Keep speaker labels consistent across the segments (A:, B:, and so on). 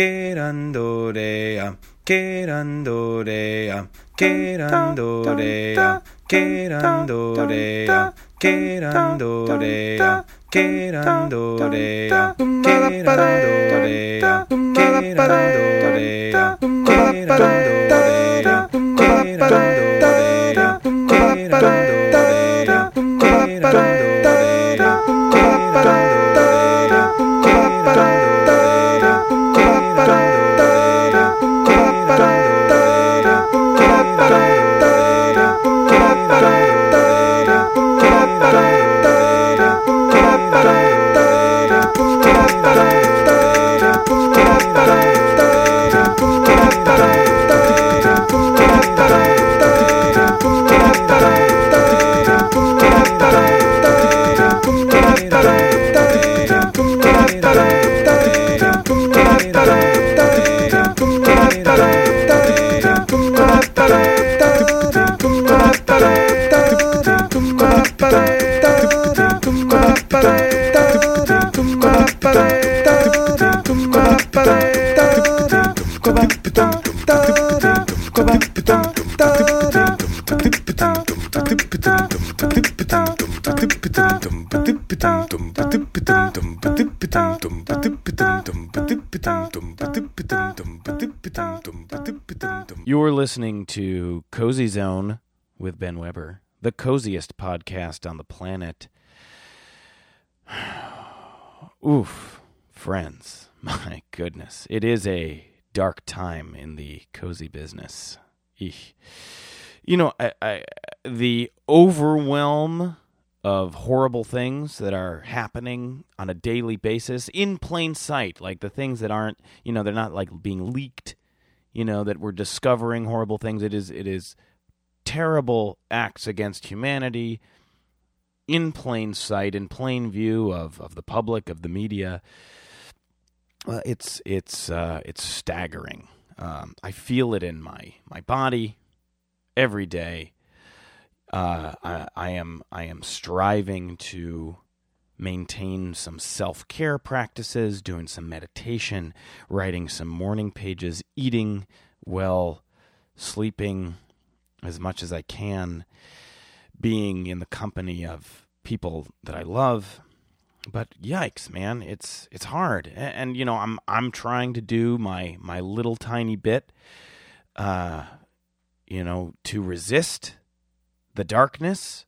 A: Querandorea, querandorea, querandorea, querandorea, querandorea, querandorea, querandorea, querandorea, querandorea, querandorea, querandorea, querandorea, listening to Cozy Zone with Ben Weber, the coziest podcast on the planet. Oof, friends, my goodness. It is a dark time in the cozy business. You know, I, I, the overwhelm of horrible things that are happening on a daily basis in plain sight, like the things that aren't, you know, they're not like being leaked, you know, that we're discovering horrible things. It is, it is terrible acts against humanity in plain sight, in plain view of, of the public, of the media. Well, it's it's uh, it's staggering. Um, I feel it in my my body every day. Uh, I, I am I am striving to maintain some self care practices, doing some meditation, writing some morning pages, eating well, sleeping as much as I can, being in the company of people that I love. But yikes, man, it's it's hard, and, and you know I'm I'm trying to do my my little tiny bit, uh, you know, to resist the darkness.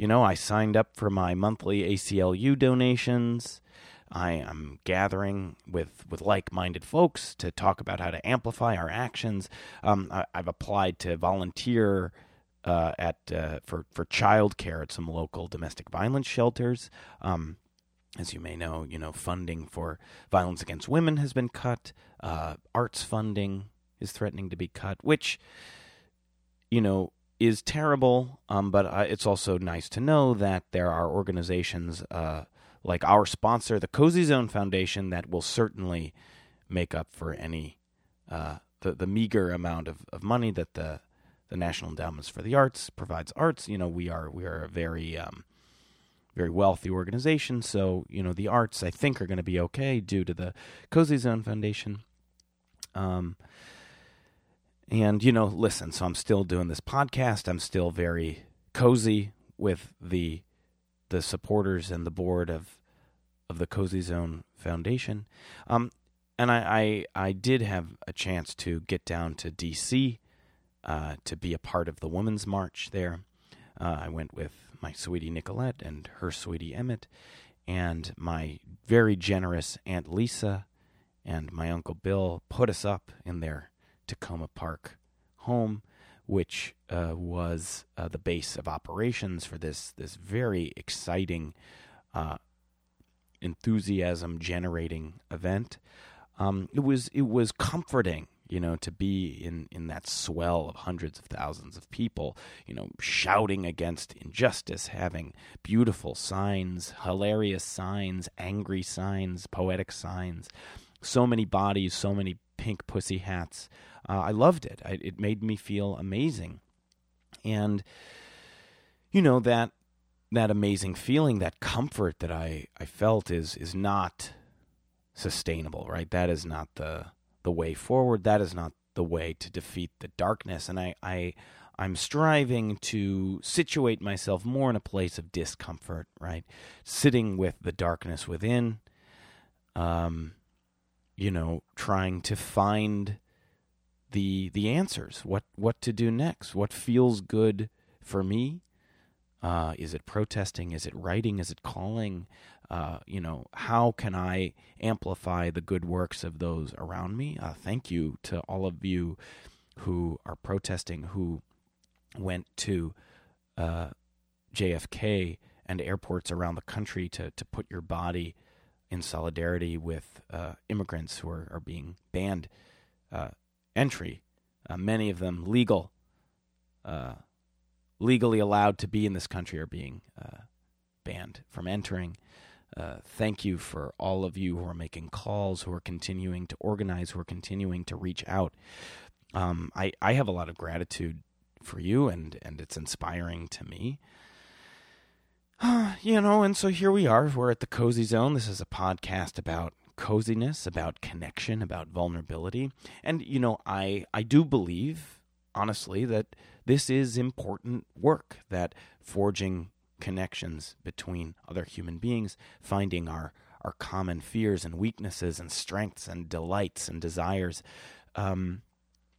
A: You know, I signed up for my monthly ACLU donations. I am gathering with, with like minded folks to talk about how to amplify our actions. Um, I, I've applied to volunteer uh, at uh, for for childcare at some local domestic violence shelters. Um, as you may know, you know funding for violence against women has been cut. Uh, arts funding is threatening to be cut, which you know is terrible. Um, but uh, it's also nice to know that there are organizations uh, like our sponsor, the Cozy Zone Foundation, that will certainly make up for any uh, the the meager amount of, of money that the the National Endowments for the Arts provides arts. You know, we are we are a very um, very wealthy organization, so you know the arts I think are going to be okay due to the Cozy Zone Foundation. Um, and you know, listen, so I'm still doing this podcast. I'm still very cozy with the the supporters and the board of of the Cozy Zone Foundation. Um, and I, I I did have a chance to get down to D.C. Uh, to be a part of the Women's March there. Uh, I went with my sweetie Nicolette and her sweetie Emmett, and my very generous Aunt Lisa and my Uncle Bill put us up in their Takoma Park home which uh, was uh, the base of operations for this this very exciting, uh, enthusiasm generating event. Um, it was it was comforting, you know, to be in in that swell of hundreds of thousands of people, you know, shouting against injustice, having beautiful signs, hilarious signs, angry signs, poetic signs, so many bodies, so many pink pussy hats. Uh, I loved it. I, it made me feel amazing, and you know that that amazing feeling, that comfort that I, I felt is is not sustainable, right? That is not the the way forward. That is not the way to defeat the darkness. And I, I I'm striving to situate myself more in a place of discomfort, right? Sitting with the darkness within, um, you know, trying to find the the answers. What what to do next? What feels good for me? Uh, is it protesting? Is it writing? Is it calling? Uh, you know, how can I amplify the good works of those around me? Uh, thank you to all of you who are protesting, who went to uh, JFK and airports around the country to, to put your body in solidarity with uh, immigrants who are, are being banned uh, entry, uh, many of them legal legally allowed to be in this country are being uh, banned from entering. Uh, thank you for all of you who are making calls, who are continuing to organize, who are continuing to reach out. Um, I, I have a lot of gratitude for you, and, and it's inspiring to me. you know, and so here we are. We're at the Cozy Zone. This is a podcast about coziness, about connection, about vulnerability. And, you know, I, I do believe, honestly, that this is important work, that forging connections between other human beings, finding our, our common fears and weaknesses and strengths and delights and desires, um,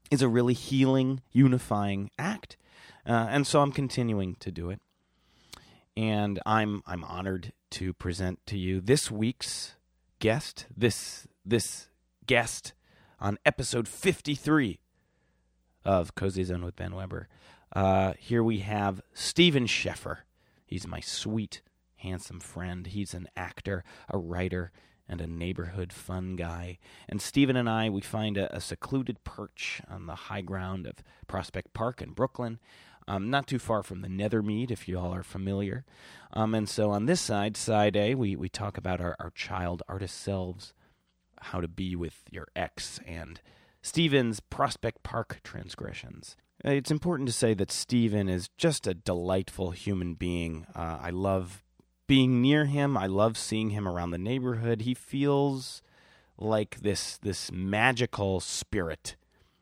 A: is a really healing, unifying act. Uh, and so I'm continuing to do it. And I'm I'm honored to present to you this week's guest, this this guest on episode 53 of Cozy Zone with Ben Weber. Uh, here we have Steven Sheffer. He's my sweet, handsome friend. He's an actor, a writer, and a neighborhood fun guy. And Steven and I, we find a, a secluded perch on the high ground of Prospect Park in Brooklyn, um, not too far from the Nethermead, if you all are familiar. Um, and so on this side, side A, we, we talk about our, our child artist selves, how to be with your ex, and Steven's Prospect Park transgressions. Uh, It's important to say that Steven is just a delightful human being. Uh, I love being near him. I love seeing him around the neighborhood. He feels like this this magical spirit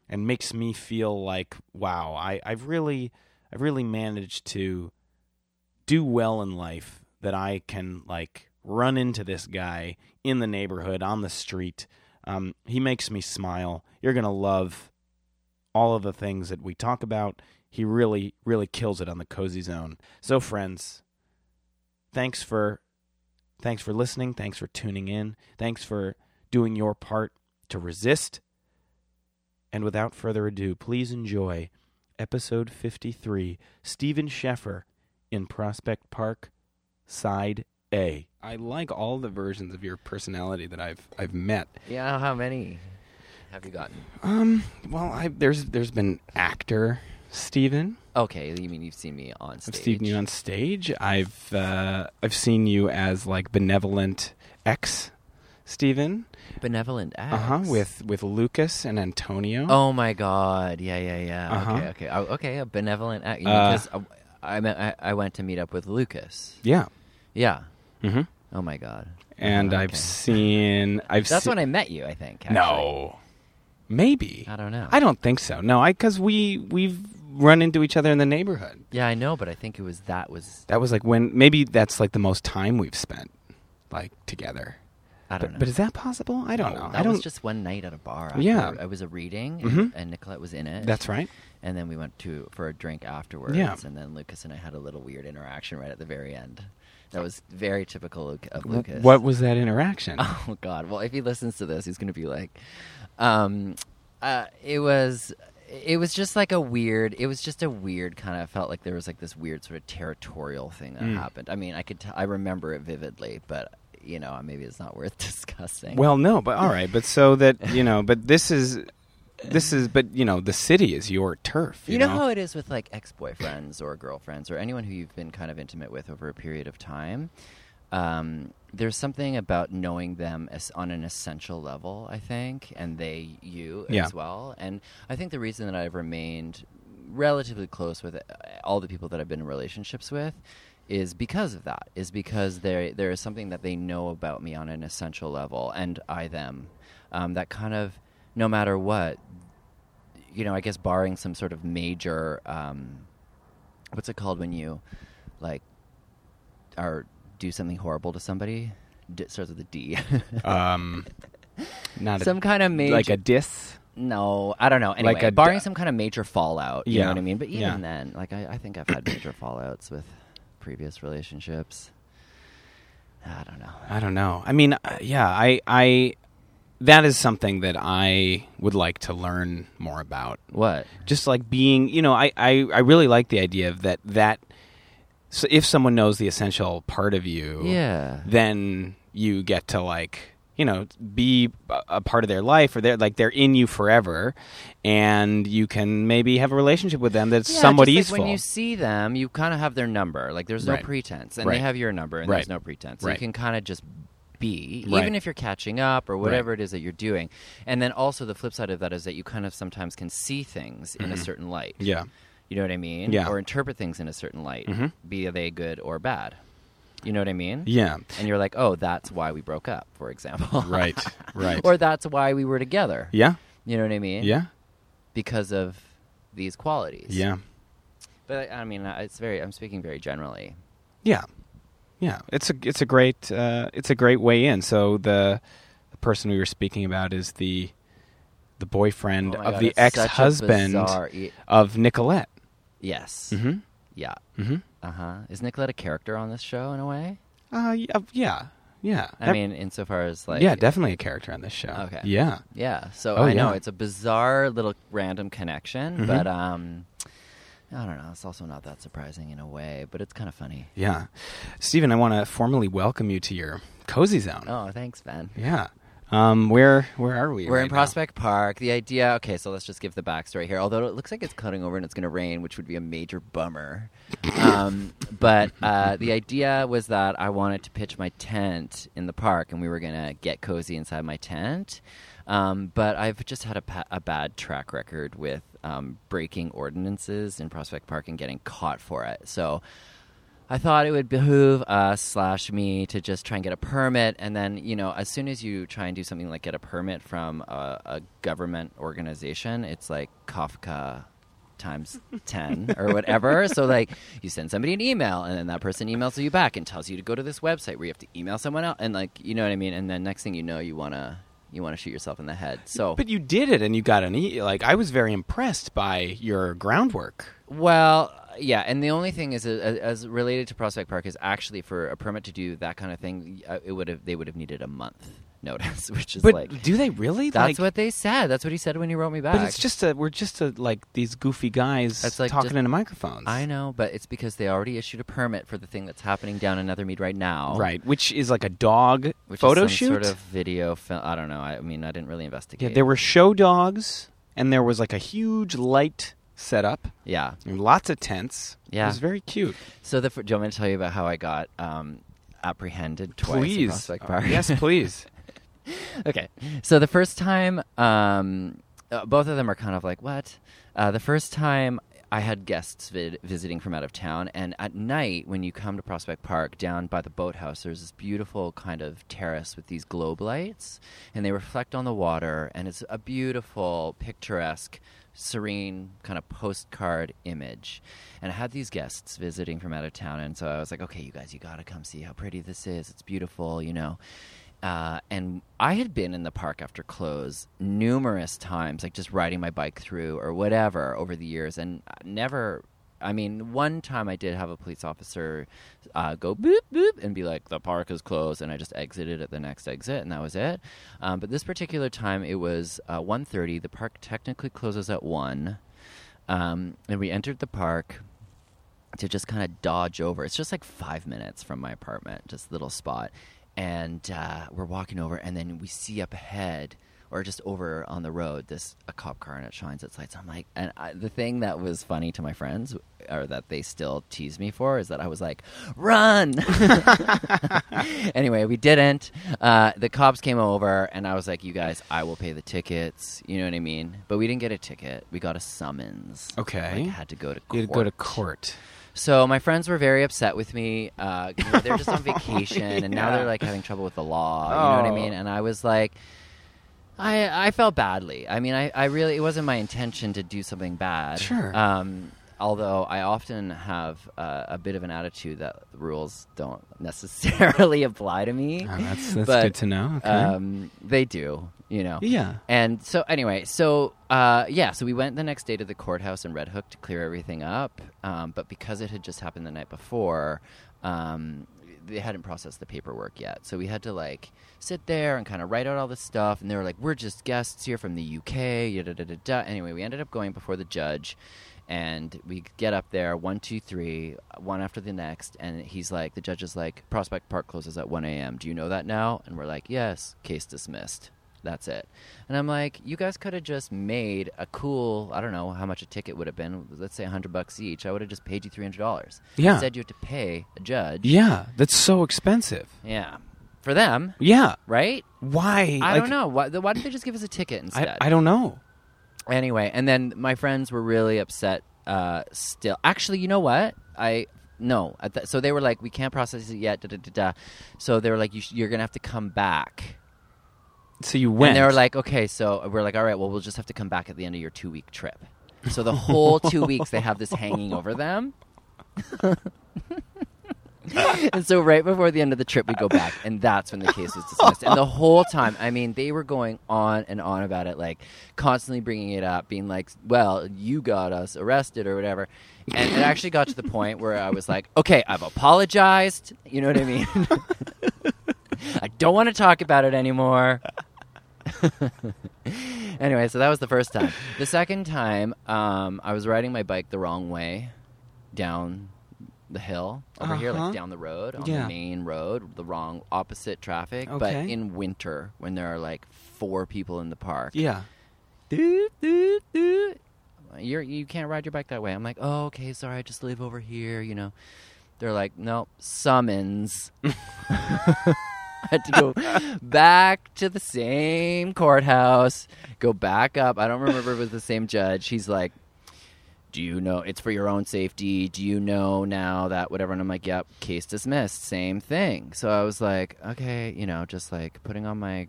A: and makes me feel like wow, I, I've really I've really managed to do well in life that I can like run into this guy in the neighborhood on the street. Um, he makes me smile. You're gonna love all of the things that we talk about. He really, really kills it on the cozy zone. So, friends, thanks for thanks for listening. Thanks for tuning in. Thanks for doing your part to resist. And without further ado, please enjoy episode 53 Stephen Sheffer in Prospect Park, Side A. I like all the versions of your personality that I've I've met.
B: Yeah, how many have you gotten?
A: Um, well, I there's there's been actor Steven.
B: Okay, you mean you've seen me on
A: I've
B: stage?
A: seen you on stage. I've uh, I've seen you as like benevolent ex Steven.
B: Benevolent Acts.
A: Uh huh. With with Lucas and Antonio.
B: Oh my God! Yeah, yeah, yeah.
A: Uh-huh.
B: Okay, okay, oh, okay. A benevolent act.
A: Uh,
B: Because I, I, I I went to meet up with Lucas.
A: yeah.
B: Yeah.
A: Mm-hmm.
B: Oh my God.
A: And
B: Uh-huh,
A: I've seen. I've
B: That's
A: se-
B: when I met you. I think. Actually.
A: No. Maybe.
B: I don't know.
A: I don't think so. No, I because we we've run into each other in the neighborhood.
B: Yeah, I know, but I think it was that was.
A: That was like when maybe that's like the most time we've spent like together.
B: I don't
A: But,
B: know.
A: but is that possible? I don't
B: No,
A: know.
B: That
A: I don't.
B: was just one night at a bar. After
A: Yeah.
B: I was a reading, and,
A: Mhm.
B: and Nicolette was in it.
A: That's right.
B: And then we went to for a drink afterwards.
A: Yeah.
B: And then Lucas and I had a little weird interaction right at the very end. That was very typical of of Lucas.
A: What was that interaction?
B: Oh God! Well, if he listens to this, he's going to be like, um, uh, it was it was just like a weird it was just a weird kind of felt like there was like this weird sort of territorial thing that
A: Mm.
B: happened i mean i could t- i remember it vividly but you know maybe it's not worth discussing
A: Well, no, but all right, but so that you know, but this is this is, but you know, the city is your turf. You,
B: you know how it is with like ex-boyfriends or girlfriends or anyone who you've been kind of intimate with over a period of time um, there's something about knowing them as on an essential level i think and they you
A: Yeah.
B: as well and i think the reason that i've remained relatively close with uh, all the people that i've been in relationships with is because of that is because there there is something that they know about me on an essential level and i them um, that kind of no matter what you know i guess barring some sort of major um, what's it called when you like or do something horrible to somebody D- starts with a d
A: um, not
B: some kind of major
A: like a diss.
B: no i don't know anyway
A: Like a
B: barring some kind of major fallout you
A: Yeah.
B: know what i mean but even
A: Yeah.
B: then like I, I think i've had major fallouts with previous relationships i don't know
A: I don't know. I mean, uh, yeah, I, I, that is something that I would like to learn more about.
B: what
A: Just like being, you know, I, I, I really like the idea of that. That so if someone knows the essential part of you,
B: yeah
A: then you get to like you know be a- part of their life or they're like they're in you forever and you can maybe have a relationship with them that's
B: Yeah,
A: somewhat
B: just like
A: easeful
B: when you see them, you kind of have their number. Like there's no
A: Right.
B: pretense, and
A: Right.
B: they have your number, and
A: Right.
B: there's no pretense. So
A: Right.
B: you can kind of just be,
A: Right.
B: even if you're catching up or whatever it is that you're doing. And then also the flip side of that is that you kind of sometimes can see things in a certain light.
A: Mm-hmm. yeah
B: You know what I mean?
A: Yeah.
B: Or interpret things in a certain light,
A: Mhm.
B: be they good or bad. You know what I mean?
A: yeah
B: And you're like, oh, that's why we broke up, for example.
A: right right
B: or that's why we were together.
A: yeah
B: You know what I mean?
A: yeah
B: Because of these qualities.
A: yeah
B: But I mean, it's very. I'm speaking very generally.
A: yeah yeah it's a it's a great uh, it's a great way in so the the person we were speaking about is the the boyfriend
B: Oh
A: of
B: God,
A: the
B: a
A: ex-husband
B: bizarre-
A: of Nicolette
B: Yes.
A: mm-hmm
B: Yeah.
A: mm-hmm
B: Uh huh. Is Nicolette a character on this show in a way?
A: uh, yeah yeah yeah
B: I
A: That-
B: mean, insofar as like.
A: yeah definitely a character on this show
B: Okay.
A: yeah
B: Yeah. So
A: Oh,
B: I know
A: yeah.
B: it's a bizarre little random connection,
A: Mhm.
B: but um, I don't know. It's also not that surprising in a way, but it's kind of funny.
A: Yeah. Stephen, I want to formally welcome you to your cozy zone.
B: Oh, thanks, Ben.
A: Yeah. Um, where where are we?
B: We're
A: right
B: in
A: now?
B: Prospect Park. The idea, okay, so let's just give the backstory here. Although it looks like it's cutting over and it's going to rain, which would be a major bummer. um, but uh, the idea was that I wanted to pitch my tent in the park, and we were going to get cozy inside my tent. Um, but I've just had a, pa- a bad track record with um, breaking ordinances in Prospect Park and getting caught for it. So I thought it would behoove us slash me to just try and get a permit, and then you know, as soon as you try and do something like get a permit from a, a government organization, it's like Kafka times 10 or whatever. so like you send somebody an email and then that person emails you back and tells you to go to this website where you have to email someone else and like you know what I mean and then next thing you know you want to you want to shoot yourself in the head. So
A: But you did it, and you got an e. Like I was very impressed by your groundwork.
B: Well, yeah, and the only thing is, uh, as related to Prospect Park, is actually for a permit to do that kind of thing, uh, it would have they would have needed a month notice, which is
A: But
B: like
A: do they really?
B: that's
A: like,
B: what they said. That's what he said when he wrote me back.
A: But it's just a we're just a like these goofy guys
B: that's like
A: talking
B: just-
A: into microphones.
B: I know, but it's because they already issued a permit for the thing that's happening down in Nethermead right now,
A: Right, which is like a dog
B: Which
A: photo
B: is some
A: shoot.
B: sort of video film. I don't know. I, I mean, I didn't really investigate.
A: yeah, there were show dogs, and there was like a huge light setup,
B: Yeah.
A: and lots of tents.
B: Yeah.
A: it was very cute.
B: So the, do you want me to tell you about how I got um, apprehended twice
A: please,
B: Prospect Park?
A: yes, please.
B: okay. So the first time, um, uh, both of them are kind of like, what? Uh, the first time I had guests vid- visiting from out of town, and at night, when you come to Prospect Park down by the boathouse, there's this beautiful kind of terrace with these globe lights, and they reflect on the water, and it's a beautiful, picturesque, serene kind of postcard image. And I had these guests visiting from out of town, and so I was like, okay, you guys, you gotta come see how pretty this is. It's beautiful, you know. Uh, and I had been in the park after close numerous times, like just riding my bike through or whatever over the years, and never I mean, one time I did have a police officer uh, go boop boop and be like, "The park is closed," and I just exited at the next exit, and that was it. Um, but this particular time, it was uh, 1.30. The park technically closes at one, um, and we entered the park to just kind of dodge over. It's just like five minutes from my apartment, just a little spot. And uh, we're walking over, and then we see up ahead, or just over on the road, this a cop car, and it shines its lights. I'm like, and I, the thing that was funny to my friends, or that they still tease me for, is that I was like, "Run!" anyway, we didn't. Uh, the cops came over, and I was like, "You guys, I will pay the tickets." You know what I mean? But we didn't get a ticket. We got a summons.
A: Okay.
B: Like, had to go to court.
A: You had to go to court.
B: So my friends were very upset with me. Uh, 'cause, you know, they're just on vacation, and now they're like having trouble with the law. You know what I
A: Oh.
B: mean? And I was like, I I felt badly. I mean, I, I really it wasn't my intention to do something bad.
A: Sure.
B: Um, although I often have uh, a bit of an attitude that rules don't necessarily apply to me.
A: Oh, that's that's
B: But,
A: good to know. Okay.
B: Um, they do. You know.
A: yeah.
B: And so anyway, so uh, yeah, so we went the next day to the courthouse in Red Hook to clear everything up. Um, but because it had just happened the night before, um, they hadn't processed the paperwork yet. So we had to like sit there and kind of write out all this stuff. And they were like, "We're just guests here from the UK." Da, da, da. Anyway, we ended up going before the judge. And we get up there, one, two, three, one after the next, and he's like, the judge is like, Prospect Park closes at 1 a.m. Do you know that now? And we're like, yes, case dismissed. That's it. And I'm like, you guys could have just made a cool, I don't know how much a ticket would have been. Let's say 100 bucks each. I would have just paid you $300.
A: Yeah.
B: Instead, you have to pay a judge.
A: Yeah. That's so expensive.
B: Yeah. For them,
A: Yeah.
B: right?
A: Why?
B: I
A: Like,
B: don't know. Why, why didn't they just give us a ticket
A: I,
B: instead?
A: I don't know.
B: anyway, and then my friends were really upset. Uh, still, actually, you know what? I no. So they were like, we can't process it yet. Da, da, da, da. So they were like, you sh- you're gonna have to come back.
A: So you went.
B: And they were like, okay, so we're like, all right, well, we'll just have to come back at the end of your two week trip. So the whole two weeks they have this hanging over them. and so right before the end of the trip, we go back, and that's when the case was dismissed. And the whole time, I mean, they were going on and on about it, like constantly bringing it up, being like, "Well, you got us arrested or whatever." And it actually got to the point where I was like, "Okay, I've apologized." You know what I mean? I don't want to talk about it anymore. anyway, so that was the first time. The second time, um, I was riding my bike the wrong way down the hill over here,
A: Uh-huh.
B: like down the road on
A: Yeah.
B: the main road, the wrong opposite traffic. But in winter, when there are like four people in the park,
A: Yeah.
B: doot, doot, doot. You're, you can't ride your bike that way. I'm like, oh, okay, sorry, I just live over here, you know. They're like, no, summons. I had to go back to the same courthouse, go back up. I don't remember if it was the same judge. He's like, do you know it's for your own safety? Do you know now that whatever? And I'm like, yep, case dismissed. Same thing. So I was like, okay, you know, just like putting on my,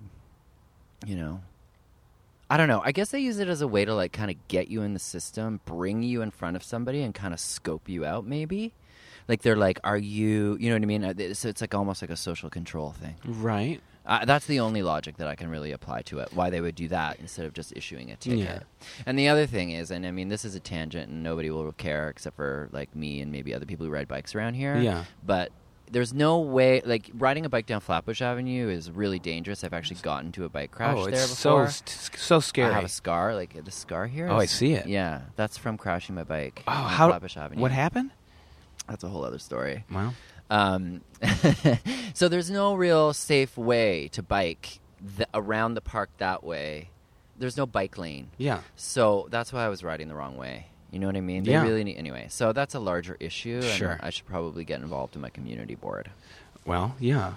B: you know, I don't know. I guess they use it as a way to like kind of get you in the system, bring you in front of somebody, and kind of scope you out. Maybe, like they're like, "Are you?" You know what I mean? Uh, So it's like almost like a social control thing.
A: Right.
B: Uh, that's the only logic that I can really apply to it. Why they would do that instead of just issuing a ticket.
A: Yeah.
B: And the other thing is, and I mean, this is a tangent, and nobody will care except for like me and maybe other people who ride bikes around here.
A: Yeah.
B: But there's no way, like riding a bike down Flatbush Avenue is really dangerous. I've actually gotten into a bike crash
A: oh,
B: there
A: it's so
B: before.
A: so scary.
B: I have a scar, like the scar here.
A: Oh, I see it.
B: Yeah, that's from crashing my bike.
A: oh, how?
B: Flatbush Avenue.
A: What happened?
B: That's a whole other story.
A: Wow.
B: Um, so there's no real safe way to bike th- around the park that way. There's no bike lane,
A: yeah.
B: so that's why I was riding the wrong way. You know what I mean? They
A: Yeah.
B: really need anyway. So that's a larger issue, and
A: Sure.
B: I should probably get involved in my community board.
A: Well, yeah.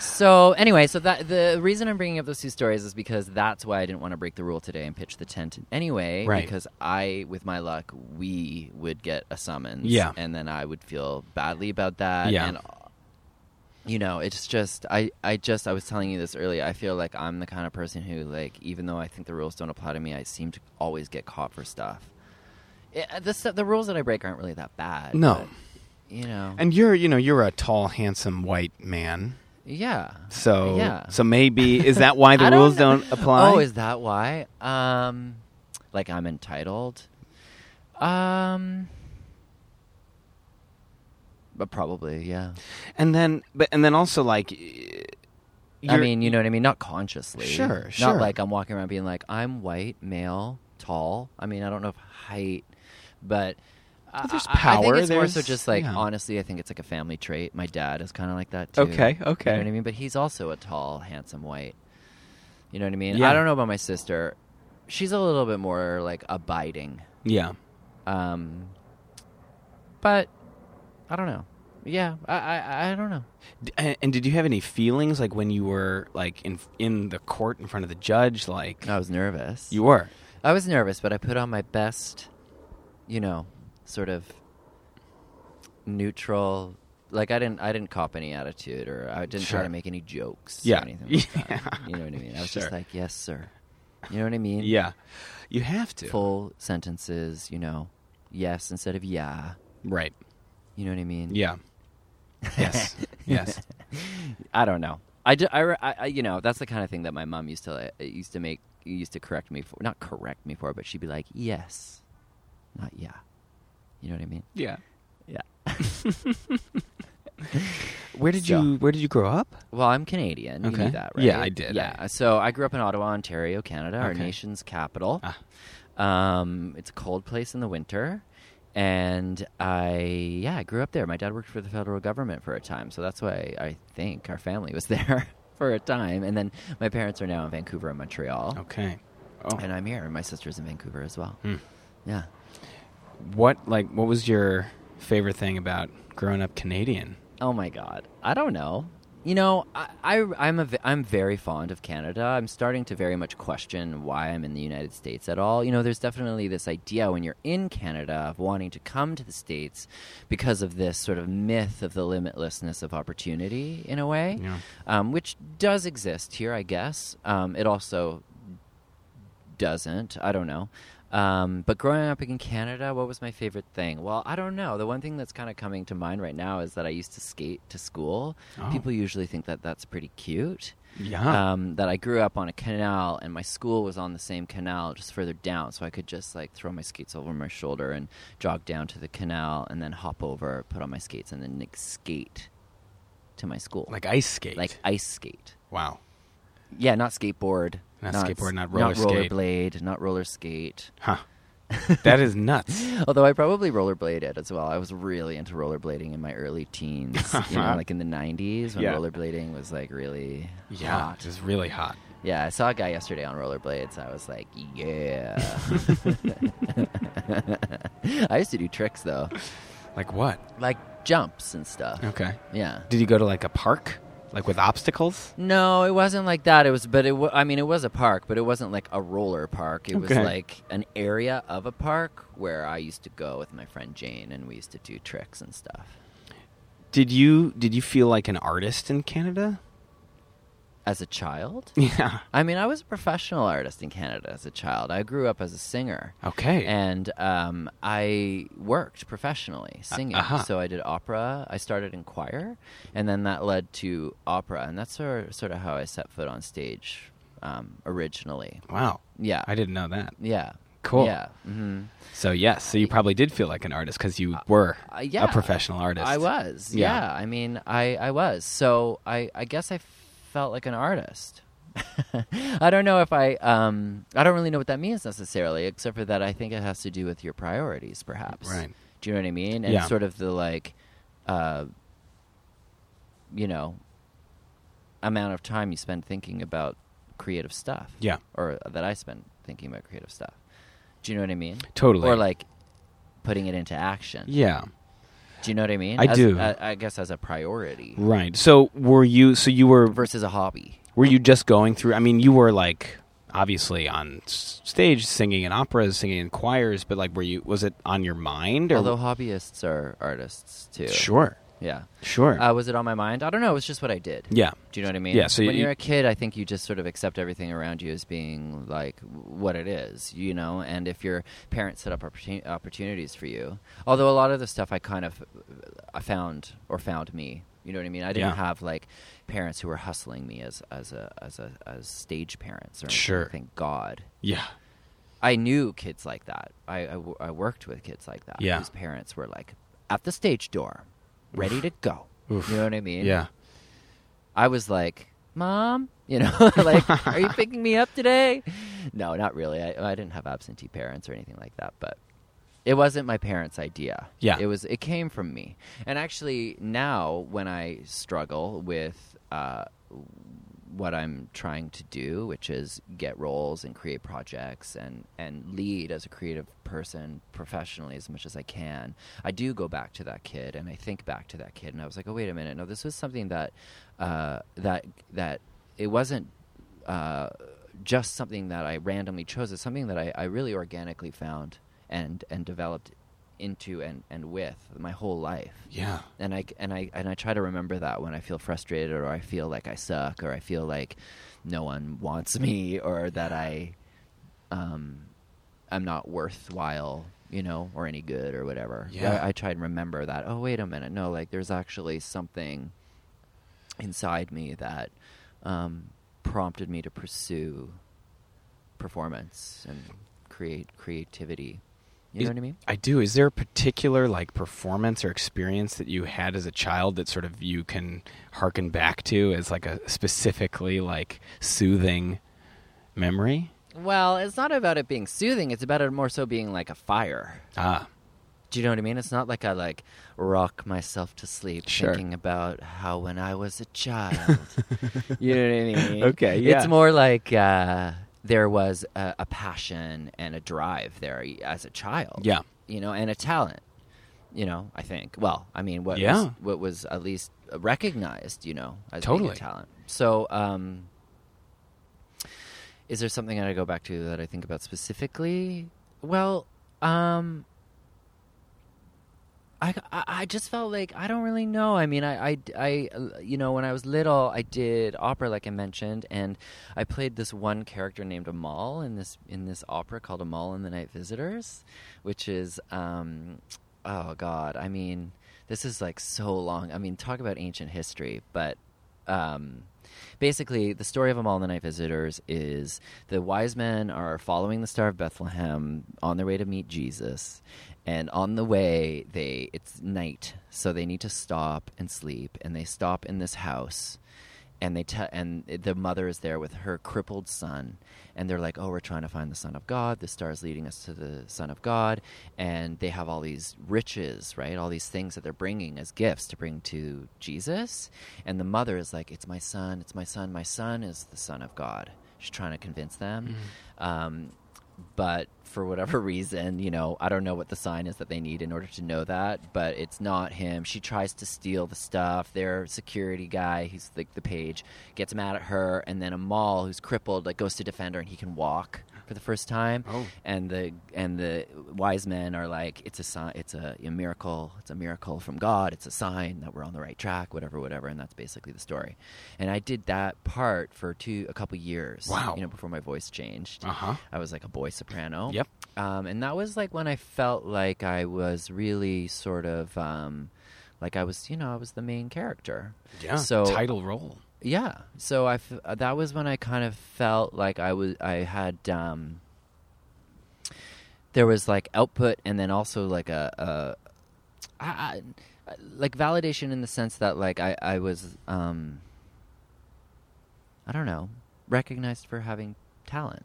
B: So anyway, so that the reason I'm bringing up those two stories is because that's why I didn't want to break the rule today and pitch the tent anyway.
A: Right.
B: Because I, with my luck, we would get a summons.
A: Yeah.
B: And then I would feel badly about that.
A: Yeah.
B: And you know, it's just I, I just I was telling you this earlier. I feel like I'm the kind of person who like even though I think the rules don't apply to me, I seem to always get caught for stuff. It, the stu- the rules that I break aren't really that bad.
A: No.
B: but, you know.
A: And you're, you know, you're a tall, handsome white man.
B: Yeah.
A: So,
B: Yeah.
A: so maybe is that why the
B: I don't
A: rules don't apply?
B: Oh, is that why? Um, like I'm entitled. Um, But probably, yeah.
A: And then, but and then also like,
B: I mean, you know what I mean? Not consciously.
A: Sure,
B: Not
A: sure.
B: like I'm walking around being like, I'm white, male, tall. I mean, I don't know if height, but. I-
A: there's
B: I, I think
A: power,
B: it's more so just like
A: yeah.
B: honestly, I think it's like a family trait. My dad is kind of like that too.
A: Okay,
B: You know
A: okay.
B: what I mean? But he's also a tall, handsome white. You know what I mean?
A: Yeah.
B: I don't know about my sister. She's a little bit more like abiding.
A: yeah.
B: Um, but I don't know. Yeah, I I, I don't know.
A: And, and did you have any feelings like when you were like in in the court in front of the judge? Like
B: I was nervous.
A: you were.
B: I was nervous, but I put on my best, you know, sort of neutral. Like I didn't, I didn't cop any attitude, or I didn't try to make any jokes
A: Yeah.
B: or anything like that.
A: Yeah.
B: You know what I mean? I was
A: Sure.
B: just like, "Yes, sir." You know what I mean?
A: Yeah. You have to.
B: Full sentences. You know, yes instead of yeah.
A: Right.
B: You know what I mean?
A: Yeah. Yes. yes.
B: I don't know. I, do, I, I- I- you know, that's the kind of thing that my mom used to uh, used to make used to correct me for. Not correct me for, but she'd be like, "Yes," not "yeah." You know what I mean?
A: Yeah.
B: Yeah.
A: Where did
B: So-
A: you Where did you grow up?
B: Well, I'm Canadian. You
A: Okay.
B: knew that, right?
A: Yeah, I did.
B: Yeah. So I grew up in Ottawa, Ontario, Canada, our nation's capital.
A: Ah.
B: Um, it's a cold place in the winter. And I, yeah, I grew up there. My dad worked for the federal government for a time. So that's why I think our family was there for a time. And then my parents are now in Vancouver and Montreal.
A: Okay. Oh.
B: And I'm here. And my sister's in Vancouver as well.
A: Hmm.
B: Yeah.
A: What like what was your favorite thing about growing up Canadian?
B: Oh my God, I don't know. You know, I, I I'm a I'm very fond of Canada. I'm starting to very much question why I'm in the United States at all. You know, there's definitely this idea when you're in Canada of wanting to come to the states because of this sort of myth of the limitlessness of opportunity in a way,
A: Yeah.
B: um, which does exist here, I guess. Um, it also doesn't. I don't know. Um, but growing up in Canada, what was my favorite thing? Well, I don't know. The one thing that's kind of coming to mind right now is that I used to skate to school.
A: Oh.
B: People usually think that that's pretty cute.
A: Yeah.
B: Um, that I grew up on a canal and my school was on the same canal just further down, so I could just like throw my skates over my shoulder and jog down to the canal and then hop over, put on my skates, and then like, skate to my school,
A: like ice skate.
B: like ice skate.
A: wow.
B: Yeah, not skateboard.
A: Not
B: s-
A: skateboard, not roller
B: not
A: skate.
B: rollerblade, not roller skate.
A: Huh. that is nuts.
B: Although I probably rollerbladed as well. I was really into rollerblading in my early teens. you know, like in the '90s when
A: Yeah.
B: rollerblading was like really
A: Yeah.
B: hot.
A: It's really hot.
B: Yeah, I saw a guy yesterday on rollerblades. I was like, yeah. I used to do tricks though,
A: Like what?
B: like jumps and stuff.
A: Okay.
B: Yeah.
A: Did you go to like a park? Like with obstacles?
B: No, it wasn't like that. It was, but it. W- I mean, it was a park, but it wasn't like a roller park. It was like an area of a park where I used to go with my friend Jane, and we used to do tricks and stuff.
A: Did you did you feel like an artist in Canada?
B: As a child,
A: Yeah.
B: I mean, I was a professional artist in Canada as a child. I grew up as a singer.
A: Okay.
B: and um, I worked professionally singing.
A: uh-huh.
B: So I did opera. I started in choir, and then that led to opera, and that's sort of, sort of how I set foot on stage um, originally.
A: wow.
B: Yeah,
A: I didn't know that.
B: yeah,
A: Cool.
B: Yeah, hmm
A: So yes, so you probably did feel like an artist because you were
B: uh, yeah.
A: a professional artist.
B: I was.
A: Yeah.
B: Yeah, I mean, I I was. So I I guess I felt like an artist. I don't know if I um I don't really know what that means necessarily, except for that I think it has to do with your priorities, perhaps.
A: Right.
B: Do you know what I mean? And
A: Yeah.
B: sort of the like, uh, you know, amount of time you spend thinking about creative stuff.
A: Yeah.
B: Or that I spend thinking about creative stuff. Do you know what I mean?
A: Totally.
B: Or like putting it into action.
A: Yeah.
B: Do you know what I mean?
A: I
B: As-
A: do.
B: I, I guess as a priority
A: Right. So were you? So you were?
B: versus a hobby.
A: Were you just going through? I mean, you were like obviously on stage singing in operas, singing in choirs, but like, were you? Was it on your mind? Or
B: Although hobbyists are artists too.
A: sure,
B: Yeah.
A: sure.
B: Uh, was it on my mind? I don't know. It was just what I did.
A: yeah.
B: Do you know what I mean?
A: Yeah, so
B: when
A: you-
B: you're a kid, I think you just sort of accept everything around you as being like what it is, you know. And if your parents set up opportun- opportunities for you, although a lot of the stuff I kind of I found or found me, you know what I mean. I didn't
A: Yeah.
B: have like parents who were hustling me as as a as a as stage parents or anything,
A: Sure.
B: Thank God.
A: Yeah.
B: I knew kids like that. I I worked with kids like that.
A: Yeah.
B: Whose parents were like at the stage door, ready to go. You know what I mean?
A: Yeah.
B: I was like, "Mom, you know, like, are you picking me up today?" No, not really. I, I didn't have absentee parents or anything like that, but it wasn't my parents' idea.
A: Yeah.
B: it was. It came from me. And actually, now when I struggle with uh, what I'm trying to do, which is get roles and create projects and and lead as a creative person professionally as much as I can. I do go back to that kid and I think back to that kid and I was like, oh wait a minute, no, this was something that uh, that that it wasn't. Uh, just something that I randomly chose. It's something that I, I really organically found and and developed into and, and with my whole life
A: Yeah.
B: and I and I and I try to remember that when I feel frustrated or I feel like I suck or I feel like no one wants me or that I um I'm not worthwhile, you know, or any good or whatever.
A: Yeah.
B: I, I try and remember that. Oh wait a minute, no, like there's actually something inside me that um, prompted me to pursue performance and create creativity. You know what I mean?
A: I do. Is there a particular like performance or experience that you had as a child that sort of you can harken back to as like a specifically like soothing memory?
B: Well, it's not about it being soothing. It's about it more so being like a fire.
A: Ah,
B: Do you know what I mean? It's not like I like rock myself to sleep
A: Sure.
B: thinking about how when I was a child. you know what I mean?
A: Okay, yeah.
B: It's more like uh, there was a, a passion and a drive there as a child.
A: yeah.
B: You know, and a talent. You know, I think. Well, I mean, what
A: Yeah.
B: was, what was at least recognized, you know, as
A: Totally.
B: being a talent. So, um, is there something I go back to that I think about specifically? Well, um, I, I, just felt like I don't really know. I mean, I, I, I, you know, when I was little, I did opera, like I mentioned, and I played this one character named Amahl in this in this opera called Amahl and the Night Visitors, which is, um, oh God, I mean, this is like so long. I mean, talk about ancient history, but um, basically, the story of Amahl and the Night Visitors is the wise men are following the Star of Bethlehem on their way to meet Jesus, and on the way, they it's night, so they need to stop and sleep, and they stop in this house. And they te- and the mother is there with her crippled son, and they're like, "Oh, we're trying to find the Son of God. The star is leading us to the Son of God." And they have all these riches, right? All these things that they're bringing as gifts to bring to Jesus. And the mother is like, "It's my son. It's my son. My son is the Son of God." She's trying to convince them. Um, but for whatever reason, you know, I don't know what the sign is that they need in order to know that, but it's not him. She tries to steal the stuff. Their security guy, he's like the page, gets mad at her, and then Amahl, who's crippled, like goes to defend her, and he can walk for the first time.
A: Oh.
B: And the and the wise men are like, it's a sign, it's a, a miracle, it's a miracle from God. It's a sign that we're on the right track, whatever, whatever. And that's basically the story. And I did that part for two, a couple years.
A: Wow.
B: You know, before my voice changed.
A: Uh huh.
B: I was like a boy soprano.
A: Yep.
B: Um, and that was like when I felt like I was really sort of um, like I was, you know, I was the main character.
A: Yeah.
B: So
A: title role.
B: Yeah. So I f- uh, that was when I kind of felt like I was I had um, there was like output and then also like a, like validation in the sense that like I I was um, I don't know recognized for having talent.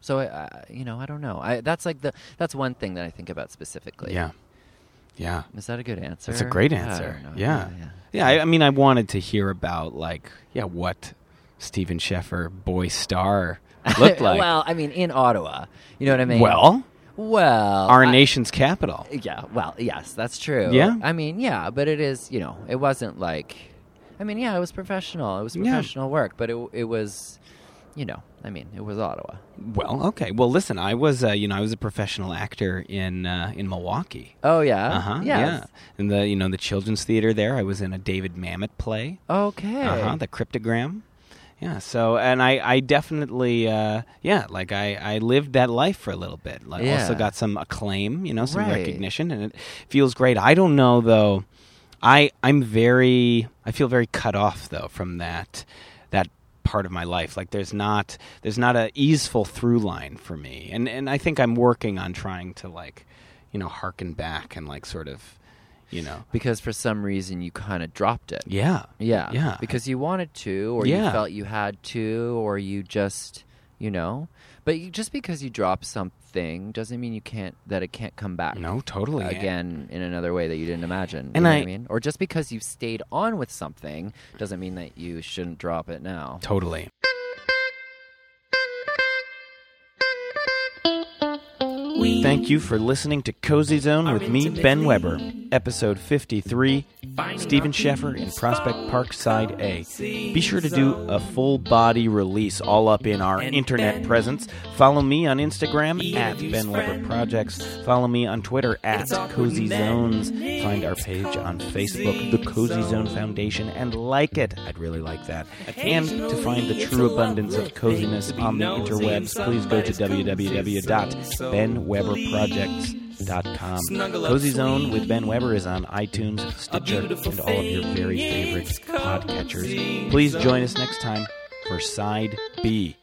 B: So I, I you know I don't know I that's like the that's one thing that I think about specifically.
A: Yeah. Yeah.
B: Is that a good answer?
A: That's a great answer. Yeah.
B: yeah.
A: Yeah, I, I mean, I wanted to hear about like, yeah, what Stephen Sheffer boy star looked like.
B: well, I mean, in Ottawa, you know what I mean.
A: Well,
B: well,
A: our
B: I-
A: nation's capital.
B: Yeah, well, yes, that's true.
A: Yeah?
B: I mean, yeah, but it is, you know, it wasn't like, I mean, yeah, it was professional. It was
A: Yeah.
B: professional work, but it it was, you know, I mean, it was Ottawa.
A: Well, okay. Well, listen, I was, uh, you know, I was a professional actor in uh, in Milwaukee.
B: Oh yeah,
A: Uh huh.
B: Yes.
A: Yeah. In the you know the children's theater there, I was in a David Mamet play.
B: Okay.
A: Uh huh. The Cryptogram. Yeah. So, and I, I definitely, uh, yeah, like I, I lived that life for a little bit. Like, also got some acclaim, you know, some
B: Right.
A: recognition, and it feels great. I don't know though. I, I'm very, I feel very cut off though from that part of my life. Like, there's not, there's not a easeful through line for me, and and I think I'm working on trying to like, you know, harken back and like sort of. you know.
B: because for some reason you kind of dropped it.
A: Yeah.
B: Yeah.
A: Yeah.
B: Because you wanted to, or you felt you had to, or you just, you know. But you, just because you drop something doesn't mean you can't that it can't come back.
A: No, totally.
B: Again, in another way that you didn't imagine. You
A: And
B: know
A: I-
B: what I mean? Or just because you've stayed on with something doesn't mean that you shouldn't drop it now.
A: Totally. Thank you for listening to Cozy Zone with me, Ben Weber, episode 53, Stephen Sheffer in Prospect Park Side A. Be sure to do a full body release all up in our internet presence. Follow me on Instagram at Ben Weber Projects. Follow me on Twitter at Cozy Zones. Find our page on Facebook, the Cozy Zone Foundation, and like it. I'd really like that. And to find the true abundance of coziness on the interwebs, please go to www.benweberprojects.com. Cozy Zone with Ben Weber is on iTunes, Stitcher, and all of your very favorite podcatchers. Please join us next time for Side B.